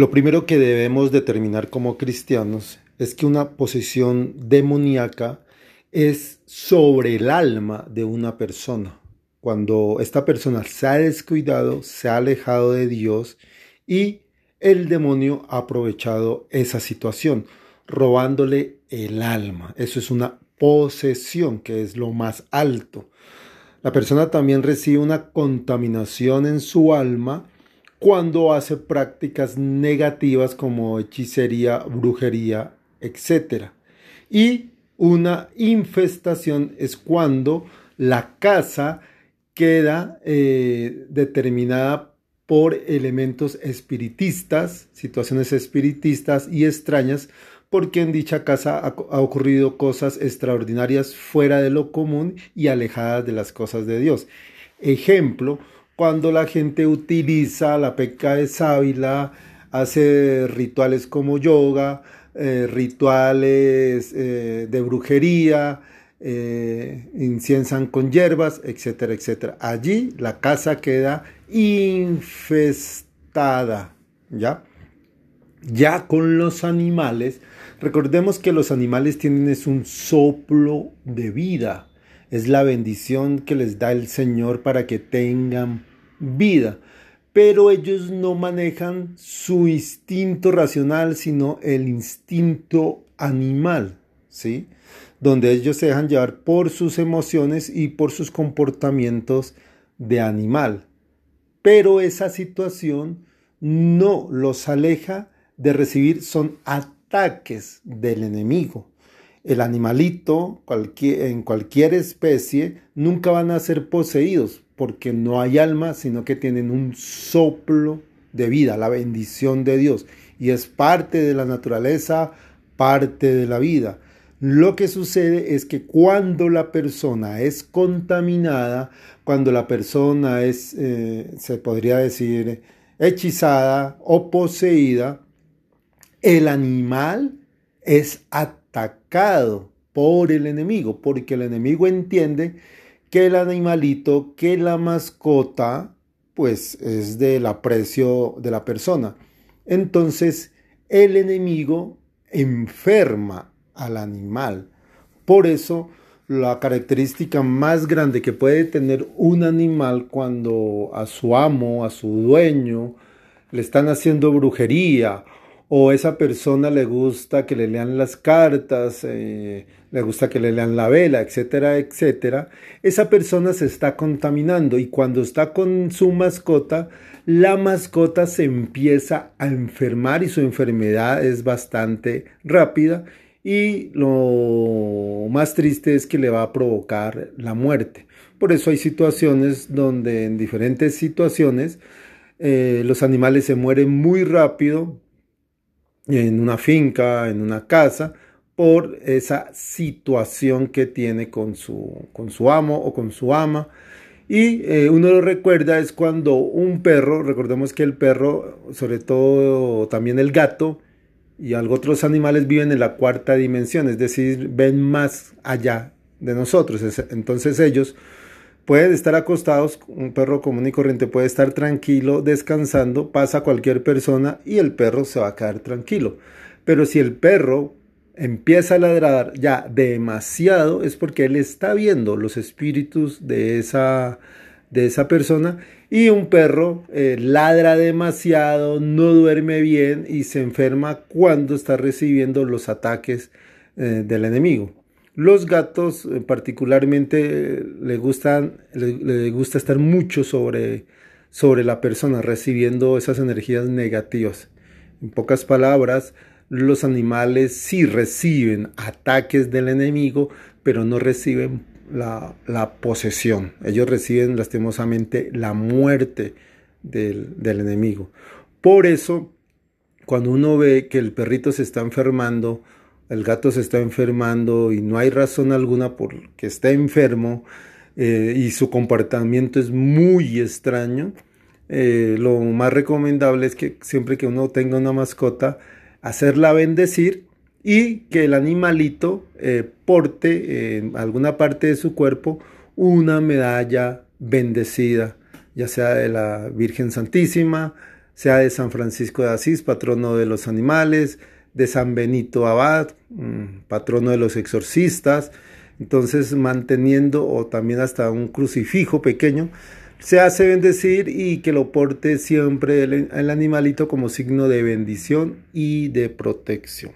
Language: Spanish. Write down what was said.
Lo primero que debemos determinar como cristianos es que una posesión demoníaca es sobre el alma de una persona. Cuando esta persona se ha descuidado, se ha alejado de Dios y el demonio ha aprovechado esa situación, robándole el alma. Eso es una posesión, que es lo más alto. La persona también recibe una contaminación en su alma cuando hace prácticas negativas como hechicería, brujería, etc. Y una infestación es cuando la casa queda eh, determinada por elementos espiritistas, situaciones espiritistas y extrañas, porque en dicha casa ha, ha, ocurrido cosas extraordinarias fuera de lo común y alejadas de las cosas de Dios. Ejemplo, cuando la gente utiliza la peca de sábila, hace rituales como yoga, eh, rituales eh, de brujería, eh, inciensan con hierbas, etcétera, etcétera. Allí la casa queda infestada, ¿ya? Ya con los animales, recordemos que los animales tienen es un soplo de vida, es la bendición que les da el Señor para que tengan vida, pero ellos no manejan su instinto racional, sino el instinto animal, ¿sí? Donde ellos se dejan llevar por sus emociones y por sus comportamientos de animal. Pero esa situación no los aleja de recibir, son ataques del enemigo. El animalito, en cualquier especie, nunca van a ser poseídos porque no hay alma, sino que tienen un soplo de vida, la bendición de Dios. Y es parte de la naturaleza, parte de la vida. Lo que sucede es que cuando la persona es contaminada, cuando la persona es, eh, se podría decir, hechizada o poseída, el animal es atacado por el enemigo, porque el enemigo entiende que el animalito, que la mascota, pues es del aprecio de la persona. Entonces, el enemigo enferma al animal. Por eso, la característica más grande que puede tener un animal cuando a su amo, a su dueño, le están haciendo brujería o esa persona le gusta que le lean las cartas, eh, le gusta que le lean la vela, etcétera, etcétera, esa persona se está contaminando y cuando está con su mascota, la mascota se empieza a enfermar y su enfermedad es bastante rápida y lo más triste es que le va a provocar la muerte. Por eso hay situaciones donde en diferentes situaciones eh, los animales se mueren muy rápido en una finca, en una casa, por esa situación que tiene con su, con su amo o con su ama. Y eh, uno lo recuerda es cuando un perro, recordemos que el perro, sobre todo también el gato y algo otros animales viven en la cuarta dimensión, es decir, ven más allá de nosotros. Entonces ellos Pueden estar acostados, un perro común y corriente puede estar tranquilo, descansando, pasa cualquier persona y el perro se va a quedar tranquilo. Pero si el perro empieza a ladrar ya demasiado, es porque él está viendo los espíritus de esa, de esa persona y un perro eh, ladra demasiado, no duerme bien y se enferma cuando está recibiendo los ataques eh, del enemigo. Los gatos eh, particularmente le, gustan, gusta estar mucho sobre, sobre la persona, recibiendo esas energías negativas. En pocas palabras, los animales sí reciben ataques del enemigo, pero no reciben la, posesión. Ellos reciben lastimosamente la muerte del enemigo. Por eso, cuando uno ve que el perrito se está enfermando, el gato se está enfermando y no hay razón alguna por que esté enfermo eh, y su comportamiento es muy extraño, eh, lo más recomendable es que siempre que uno tenga una mascota, hacerla bendecir y que el animalito eh, porte en alguna parte de su cuerpo una medalla bendecida, ya sea de la Virgen Santísima, sea de San Francisco de Asís, patrono de los animales, de San Benito Abad, mm, patrono de los exorcistas, entonces manteniendo o también hasta un crucifijo pequeño, se hace bendecir y que lo porte siempre el, el animalito como signo de bendición y de protección.